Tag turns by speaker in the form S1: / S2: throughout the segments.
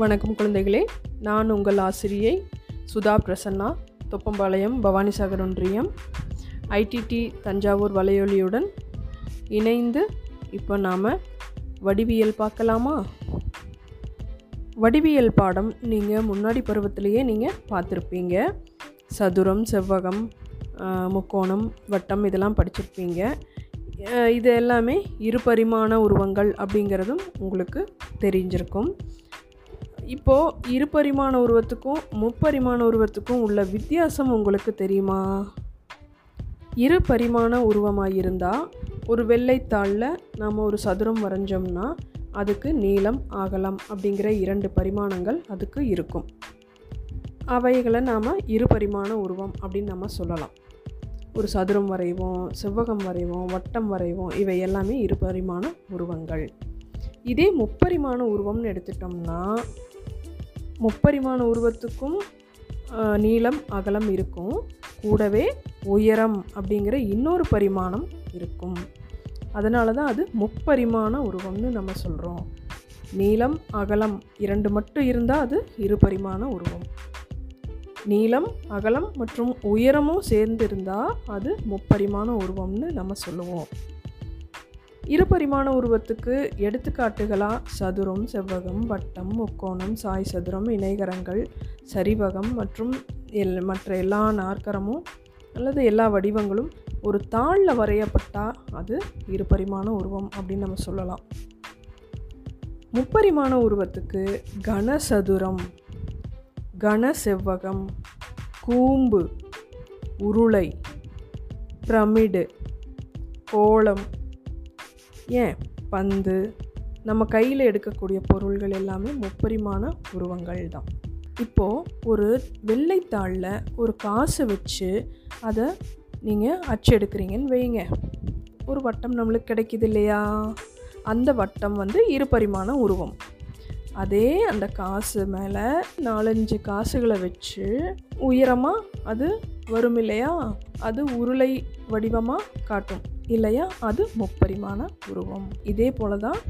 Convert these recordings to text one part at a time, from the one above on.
S1: வணக்கம் குழந்தைகளே. நான் உங்கள் ஆசிரியை சுதா பிரசன்னா தொப்பம்பாளையம் பவானிசாகர் ஒன்றியம் ஐடிடி தஞ்சாவூர் வலையொலியுடன் இணைந்து இப்போ நாம் வடிவியல் பார்க்கலாமா? வடிவியல் பாடம் நீங்கள் முன்னாடி பருவத்திலேயே நீங்கள் பார்த்துருப்பீங்க. சதுரம் செவ்வகம் முக்கோணம் வட்டம் இதெல்லாம் படிச்சிருப்பீங்க. இது எல்லாமே இருபரிமாண உருவங்கள் அப்படிங்கிறதும் உங்களுக்கு தெரிஞ்சிருக்கும். இப்போது இருபரிமாண உருவத்துக்கும் முப்பரிமாண உருவத்துக்கும் உள்ள வித்தியாசம் உங்களுக்கு தெரியுமா? இரு பரிமாண உருவமாக இருந்தால் ஒரு வெள்ளைத்தாளில் நாம் ஒரு சதுரம் வரைஞ்சோம்னா அதுக்கு நீளம் அகலம் அப்படிங்கிற இரண்டு பரிமாணங்கள் அதுக்கு இருக்கும். அவைகளை நாம் இரு பரிமாண உருவம் அப்படின்னு நம்ம சொல்லலாம். ஒரு சதுரம் வரைவோம் செவ்வகம் வரைவோம் வட்டம் வரைவோம் இவை எல்லாமே இரு பரிமாண உருவங்கள். இதே முப்பரிமாண உருவம்னு எடுத்துட்டோம்னா முப்பரிமாண உருவத்துக்கும் நீளம் அகலம் இருக்கும். கூடவே உயரம் அப்படிங்கிற இன்னொரு பரிமாணம் இருக்கும். அதனால தான் அது முப்பரிமாண உருவம்னு நம்ம சொல்கிறோம் நீளம் அகலம் இரண்டு மட்டும் இருந்தால் அது இருபரிமாண உருவம். நீளம் அகலம் மற்றும் உயரமும் சேர்ந்து இருந்தால் அது முப்பரிமாண உருவம்னு நம்ம சொல்லுவோம். இருபரிமாண உருவத்துக்கு எடுத்துக்காட்டுகளாக சதுரம் செவ்வகம் வட்டம் முக்கோணம் சாய் சதுரம் இணைகரங்கள் சரிவகம் மற்றும் எல் மற்ற எல்லா நாற்கரமும் அல்லது எல்லா வடிவங்களும் ஒரு தாளில் வரையப்பட்டால் அது இருபரிமாண உருவம் அப்படின்னு நம்ம சொல்லலாம். முப்பரிமாண உருவத்துக்கு கனசதுரம் கன செவ்வகம் கூம்பு உருளை பிரமிடு கோளம் ஏன்? பந்து. நம்ம கையில் எடுக்கக்கூடிய பொருள்கள் எல்லாமே முப்பரிமாண உருவங்கள் தான். இப்போது ஒரு வெள்ளைத்தாளில் ஒரு காசை வச்சு அதை நீங்கள் அச்சு எடுக்கிறீங்கன்னு வைங்க ஒரு வட்டம் நம்மளுக்கு கிடைக்குது இல்லையா? அந்த வட்டம் வந்து இருபரிமாண உருவம். அதே அந்த காசு மேலே நாலஞ்சு காசுகளை வச்சு உயரமாக அது வரும் இல்லையா? அது உருளை வடிவமாக காட்டும். இல்லையா? அது முப்பரிமாண உருவம். இதே போல தான்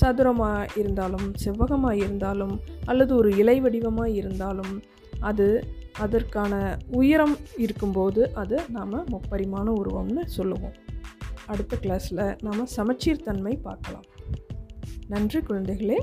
S1: சதுரமாக இருந்தாலும் செவ்வகமாக இருந்தாலும் அல்லது ஒரு இலை வடிவமாக இருந்தாலும் அது அதற்கான உயரம் இருக்கும்போது அது நாம் முப்பரிமாண உருவம்னு சொல்லுவோம். அடுத்த கிளாஸில் நாம் சமச்சீர் தன்மை பார்க்கலாம். நன்றி குழந்தைகளே.